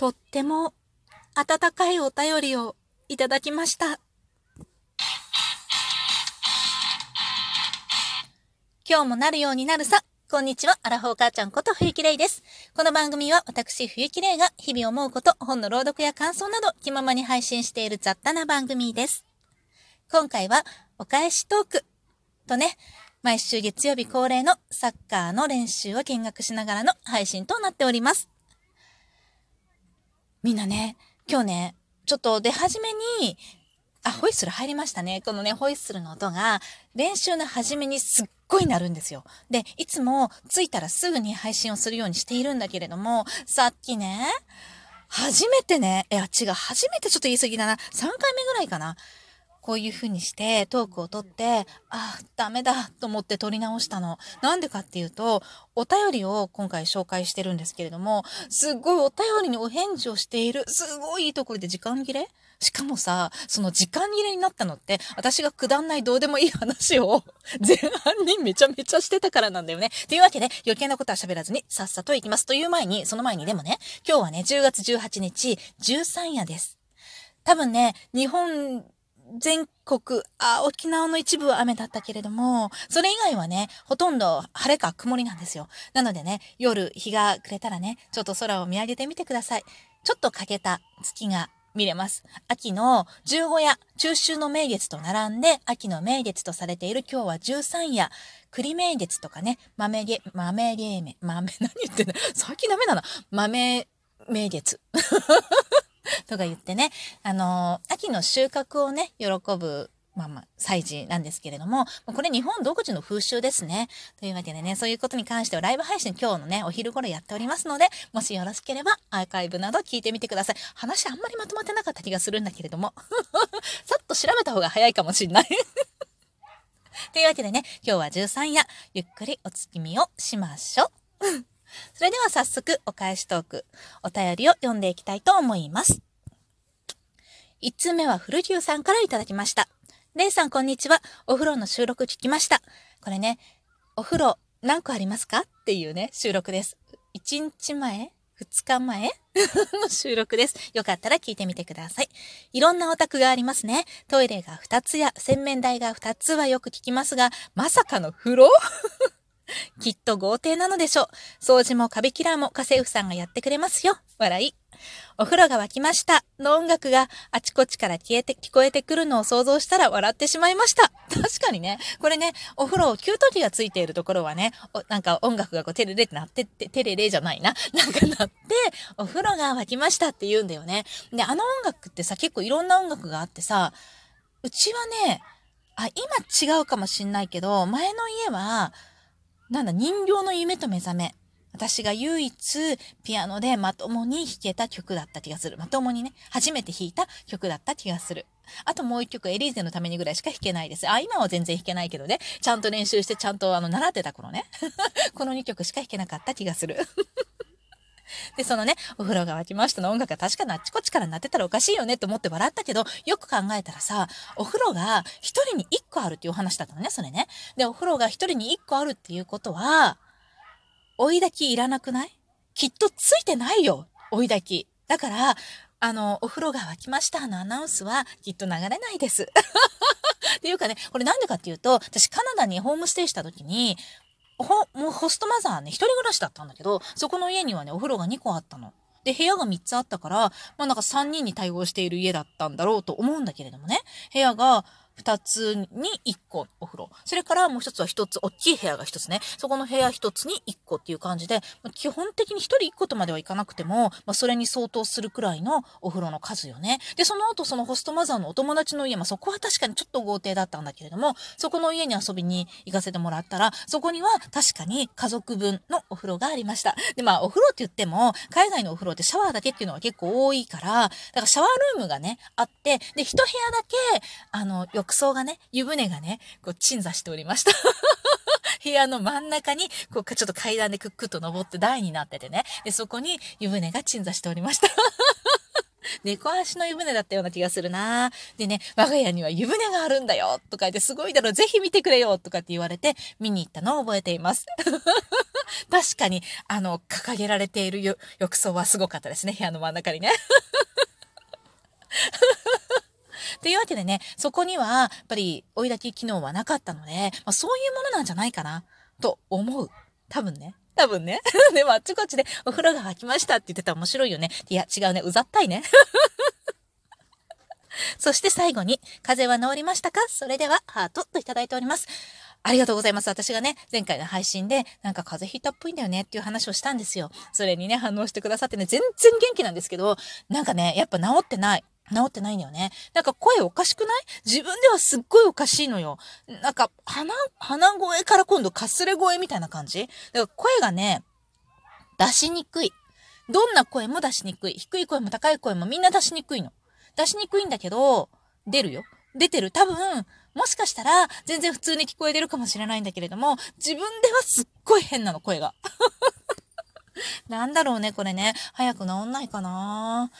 とっても温かいお便りをいただきました。今日もなるようになるさ。こんにちは、アラフォー母ちゃんこと冬木玲です。この番組は私冬木玲が日々思うこと、本の朗読や感想など気ままに配信している雑多な番組です。今回はお返しトークとね、毎週月曜日恒例のサッカーの練習を見学しながらの配信となっております。みんなね、今日ね、ちょっと出始めに、あ、ホイッスル入りましたね。このね、ホイッスルの音が、練習の初めにすっごい鳴るんですよ。で、いつも着いたらすぐに配信をするようにしているんだけれども、さっきね、初めてね、いや違う、初めてちょっと言い過ぎだな。3回目ぐらいかな。こういう風にしてトークを取って、あ、ダメだと思って撮り直したの。なんでかっていうと、お便りを今回紹介してるんですけれども、すっごいお便りにお返事をしている、すごいいいところで時間切れ？しかもさ、その時間切れになったのって、私がくだんないどうでもいい話を 前半にめちゃめちゃしてたからなんだよね。というわけで、余計なことは喋らずにさっさと行きます。という前に、その前にでもね、今日はね、10月18日、13夜です。多分ね、日本全国、あ、沖縄の一部は雨だったけれども、それ以外はね、ほとんど晴れか曇りなんですよ。なのでね、夜日が暮れたらね、ちょっと空を見上げてみてください。ちょっと欠けた月が見れます。秋の十五夜、中秋の名月と並んで、秋の名月とされている今日は十三夜、栗名月とかね、豆げ、豆げめ、豆、何言ってんだ最近ダメだな。豆名月。とか言ってね、あのー、秋の収穫をね、喜ぶまあまあ、祭事なんですけれども、これ日本独自の風習ですね。というわけでね、そういうことに関してはライブ配信今日のね、お昼頃やっておりますので、もしよろしければアーカイブなど聞いてみてください。話あんまりまとまってなかった気がするんだけれども、さっと調べた方が早いかもしんない というわけでね、今日は13夜、ゆっくりお月見をしましょう。それでは早速、お返しトーク、お便りを読んでいきたいと思います。1通目は古牛さんからいただきました。レイさんこんにちは。お風呂の収録聞きました。これね、お風呂何個ありますかっていうね、収録です。1日前？2日前？の収録です。よかったら聞いてみてください。いろんなオタクがありますね。トイレが2つや洗面台が2つはよく聞きますが、まさかの風呂？きっと豪邸なのでしょう。掃除もカビキラーも家政婦さんがやってくれますよ。笑い。お風呂が沸きましたの音楽があちこちから消えて、聞こえてくるのを想像したら笑ってしまいました。確かにね、これね、お風呂、給湯器がついているところはね、なんか音楽がこうテレレってなってって、テレレじゃないな。なんかなって、お風呂が沸きましたって言うんだよね。で、あの音楽ってさ、結構いろんな音楽があってさ、うちはね、あ、今違うかもしんないけど、前の家は、なんだ、人形の夢と目覚め。私が唯一ピアノでまともに弾けた曲だった気がする。まともにね、初めて弾いた曲だった気がする。あともう一曲、エリーゼのためにぐらいしか弾けないです。あ、今は全然弾けないけどね。ちゃんと練習して、ちゃんとあの、習ってた頃ね。この二曲しか弾けなかった気がする。で、そのね、お風呂が沸きましたの音楽が確かにあっちこっちから鳴ってたらおかしいよねと思って笑ったけど、よく考えたらさ、お風呂が一人に一個あるっていう話だったのね、それね。で、お風呂が一人に一個あるっていうことは、追い焚きいらなくない？きっとついてないよ、追い焚き。だから、あの、お風呂が沸きましたのアナウンスはきっと流れないです。っていうかね、これなんでかっていうと、私カナダにホームステイした時に、ほ、もうホストマザーね、一人暮らしだったんだけど、そこの家にはね、お風呂が2個あったの。で、部屋が3つあったから、まあなんか3人に対応している家だったんだろうと思うんだけれどもね、部屋が2つに1個。それからもう一つは一つ、大きい部屋が一つね。そこの部屋一つに一個っていう感じで、基本的に一人一個とまではいかなくても、まあ、それに相当するくらいのお風呂の数よね。で、その後そのホストマザーのお友達の家、まあ、そこは確かにちょっと豪邸だったんだけれども、そこの家に遊びに行かせてもらったら、そこには確かに家族分のお風呂がありました。で、まあ、お風呂って言っても、海外のお風呂ってシャワーだけっていうのは結構多いから、だからシャワールームがね、あって、で、一部屋だけ、あの、浴槽がね、湯船がね、こう鎮座してしておりました。部屋の真ん中に、こう、ちょっと階段でくっくっと登って台になっててね。で、そこに湯船が鎮座しておりました。猫足の湯船だったような気がするなでね、我が家には湯船があるんだよとか言って、すごいだろ、ぜひ見てくれよとかって言われて、見に行ったの？を覚えています。確かに、あの、掲げられている浴槽はすごかったですね。部屋の真ん中にね。というわけでね、そこには、やっぱり追い炊き機能はなかったので、まあ、そういうものなんじゃないかな、と思う。多分ね。多分ね。でもあっちこっちでお風呂が沸きましたって言ってたら面白いよね。いや、違うね。うざったいね。そして最後に、風邪は治りましたか？それでは、ハートといただいております。ありがとうございます。私がね、前回の配信で、なんか風邪ひいたっぽいんだよねっていう話をしたんですよ。それにね、反応してくださってね、全然元気なんですけど、なんかね、やっぱ治ってない。治ってないんだよね。なんか声おかしくない？自分ではすっごいおかしいのよ。なんか鼻、鼻声から今度かすれ声みたいな感じ？だから声がね、出しにくい。どんな声も出しにくい。低い声も高い声もみんな出しにくいの。出しにくいんだけど、出るよ。出てる。多分、もしかしたら全然普通に聞こえてるかもしれないんだけれども、自分ではすっごい変なの、声が。なんだろうね、これね。早く治んないかな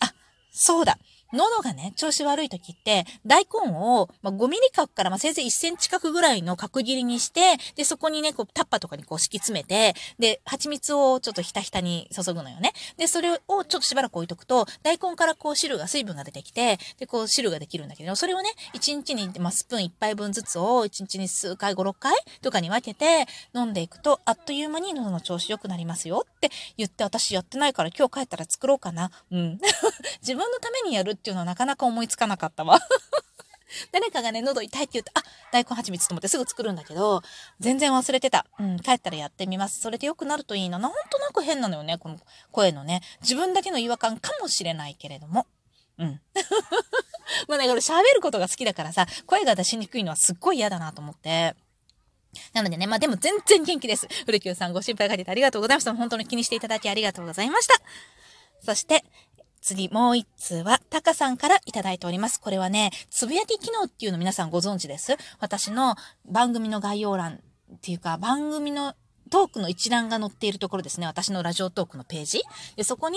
あ、そうだ。喉がね、調子悪い時って、大根を、まあ、5ミリ角から、まあ、せいぜい1センチ角ぐらいの角切りにして、で、そこにね、こう、タッパとかにこう敷き詰めて、で、蜂蜜をちょっとひたひたに注ぐのよね。で、それをちょっとしばらく置いとくと、大根からこう汁が、水分が出てきて、で、こう汁ができるんだけど、それをね、1日に、まあ、スプーン1杯分ずつを1日に数回、5、6回とかに分けて飲んでいくと、あっという間に喉の調子良くなりますよって言って私やってないから今日帰ったら作ろうかな。うん。自分のためにやるっていうのはなかなか思いつかなかったわ。誰かがね、喉痛いって言うと、あ、大根蜂蜜と思ってすぐ作るんだけど、全然忘れてた。うん、帰ったらやってみます。それで良くなるといいな。なんとなく変なのよね、この声のね。自分だけの違和感かもしれないけれども。うん。まあね、これ喋ることが好きだからさ、声が出しにくいのはすっごい嫌だなと思って。なのでね、まあでも全然元気です。古木さんご心配かけてありがとうございました。本当に気にしていただきありがとうございました。そして、次、もう一通は、タカさんからいただいております。これはね、つぶやき機能っていうの皆さんご存知です？私の番組の概要欄っていうか、番組のトークの一覧が載っているところですね。私のラジオトークのページ。で、そこに、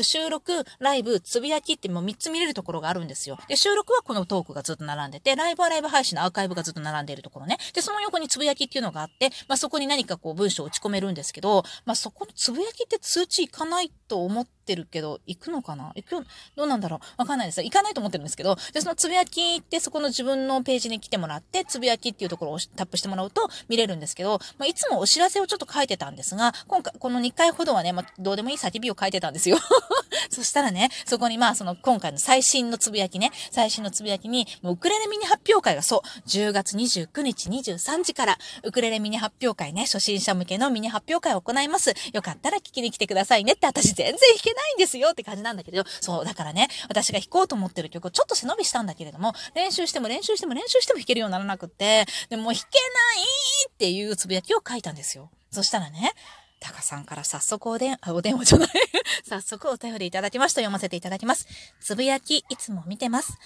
収録、ライブ、つぶやきってもう3つ見れるところがあるんですよ。で、収録はこのトークがずっと並んでて、ライブはライブ配信のアーカイブがずっと並んでいるところね。で、その横につぶやきっていうのがあって、まあ、そこに何かこう文章を打ち込めるんですけど、まあ、そこのつぶやきって通知いかないと思ってるけど、行くのかな？行く、どうなんだろう？わかんないです。行かないと思ってるんですけど、で、そのつぶやきってそこの自分のページに来てもらって、つぶやきっていうところをタップしてもらうと見れるんですけど、まあ、いつもお知らせをちょっとょっと書いてたんですが、今回、この2回ほどはね、まあ、どうでもいい叫びを書いてたんですよ。そしたらね、そこにまあ、その、今回の最新のつぶやきね、最新のつぶやきに、もうウクレレミニ発表会がそう、10月29日23時から、ウクレレミニ発表会ね、初心者向けのミニ発表会を行います。よかったら聞きに来てくださいねって、私全然弾けないんですよって感じなんだけど、そう、だからね、私が弾こうと思ってる曲をちょっと背伸びしたんだけれども、練習しても練習しても練習しても弾けるようにならなくって、でも弾けないっていうつぶやきを書いたんですよ。そしたらね、タカさんから早速おでん、あ、お電話じゃない 早速お便りいただきました。読ませていただきます。つぶやき、いつも見てます。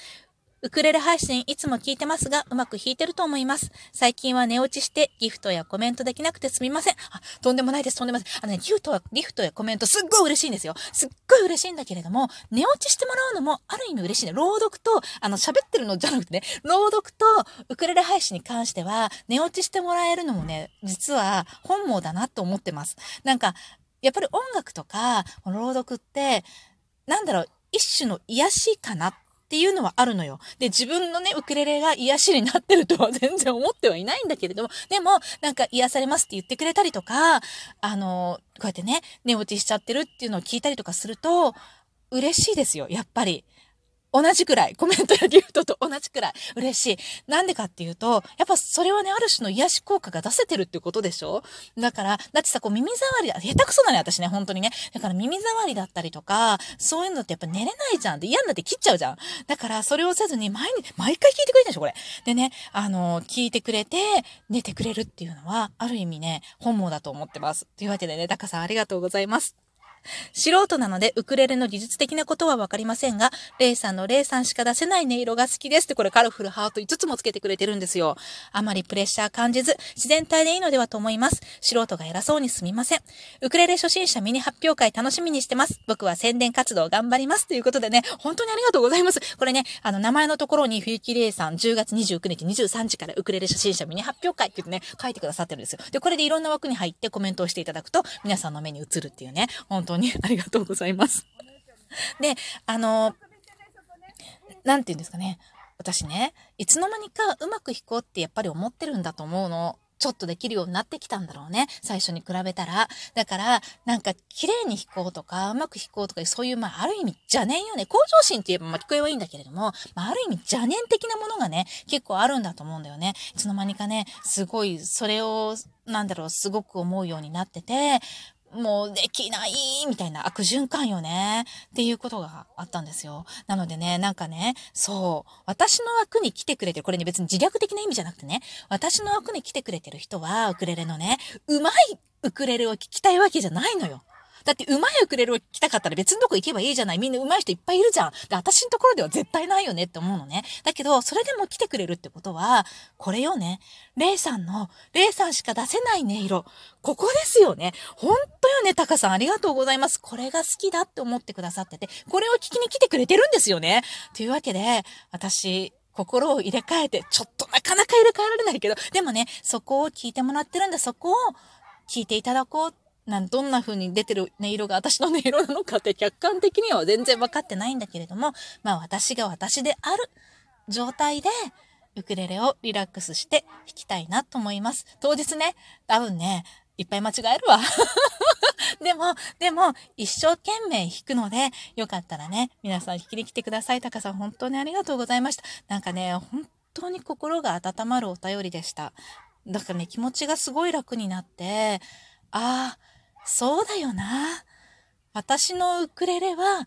ウクレレ配信いつも聞いてますが、うまく弾いてると思います。最近は寝落ちしてギフトやコメントできなくてすみません。あ、とんでもないです、とんでもないです。あのね、ギフトは、ギフトやコメントすっごい嬉しいんですよ。すっごい嬉しいんだけれども、寝落ちしてもらうのもある意味嬉しいね。朗読と、あの、喋ってるのじゃなくてね、朗読とウクレレ配信に関しては、寝落ちしてもらえるのもね、実は本望だなと思ってます。なんか、やっぱり音楽とか、朗読って、なんだろう、一種の癒しかなっっていうのはあるのよ。で、自分のね、ウクレレが癒しになってるとは 全然思ってはいないんだけれども、でも、なんか癒されますって言ってくれたりとか、あの、こうやってね、寝落ちしちゃってるっていうのを聞いたりとかすると、嬉しいですよ、やっぱり。同じくらい、コメントやギフトと同じくらい嬉しい。なんでかっていうと、やっぱそれはね、ある種の癒し効果が出せてるってことでしょ？だから、だってさ、こう耳障りだ、下手くそだね、私ね、本当にね。だから耳障りだったりとか、そういうのってやっぱ寝れないじゃん。で、嫌になって切っちゃうじゃん。だから、それをせずに、毎日、毎回聞いてくれるでしょ、これ。でね、あの、聞いてくれて、寝てくれるっていうのは、ある意味ね、本望だと思ってます。というわけでね、タカさんありがとうございます。素人なので、ウクレレの技術的なことはわかりませんが、レイさんのレイさんしか出せない音色が好きですって、これカラフルハート5つもつけてくれてるんですよ。あまりプレッシャー感じず、自然体でいいのではと思います。素人が偉そうにすみません。ウクレレ初心者ミニ発表会楽しみにしてます。僕は宣伝活動頑張ります。ということでね、本当にありがとうございます。これね、あの、名前のところに、冬木レイさん、10月29日23時からウクレレ初心者ミニ発表会ってってね、書いてくださってるんですよ。で、これでいろんな枠に入ってコメントをしていただくと、皆さんの目に映るっていうね、本当当にありがとうございます。で、あの、なんて言うんですかね。私ね、いつの間にかうまく弾こうってやっぱり思ってるんだと思うの。ちょっとできるようになってきたんだろうね。最初に比べたら。だから、なんか、綺麗に弾こうとか、うまく弾こうとか、そういう、まあ、ある意味邪念よね。向上心って言えば、まあ、聞こえはいいんだけれども、まあ、ある意味邪念的なものがね、結構あるんだと思うんだよね。いつの間にかね、すごい、それを、なんだろう、すごく思うようになってて、もうできないみたいな悪循環よねっていうことがあったんですよ。なのでね、なんかね、そう、私の枠に来てくれてる、これね別に自虐的な意味じゃなくてね、私の枠に来てくれてる人は、ウクレレのね、うまいウクレレを聞きたいわけじゃないのよ。だって上手いウクレレを聴きたかったら別のとこ行けばいいじゃない。みんな上手い人いっぱいいるじゃん。で、私のところでは絶対ないよねって思うのね。だけど、それでも来てくれるってことは、これよね。レイさんの、レイさんしか出せない音色。ここですよね。ほんとよね、タカさん。ありがとうございます。これが好きだって思ってくださってて、これを聞きに来てくれてるんですよね。というわけで、私、心を入れ替えて、ちょっとなかなか入れ替えられないけど、でもね、そこを聞いてもらってるんだ、そこを聞いていただこうなんどんな風に出てる音色が私の音色なのかって客観的には全然分かってないんだけれども、まあ私が私である状態で、ウクレレをリラックスして弾きたいなと思います。当日ね、多分ね、いっぱい間違えるわ。でも、でも、一生懸命弾くので、よかったらね、皆さん弾きに来てください。タカさん、本当にありがとうございました。なんかね、本当に心が温まるお便りでした。だからね、気持ちがすごい楽になって、ああ、そうだよな。私のウクレレは、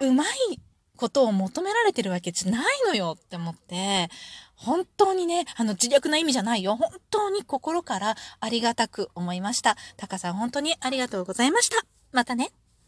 うまいことを求められてるわけじゃないのよって思って、本当にね、あの自虐な意味じゃないよ。本当に心からありがたく思いました。タカさん本当にありがとうございました。またね。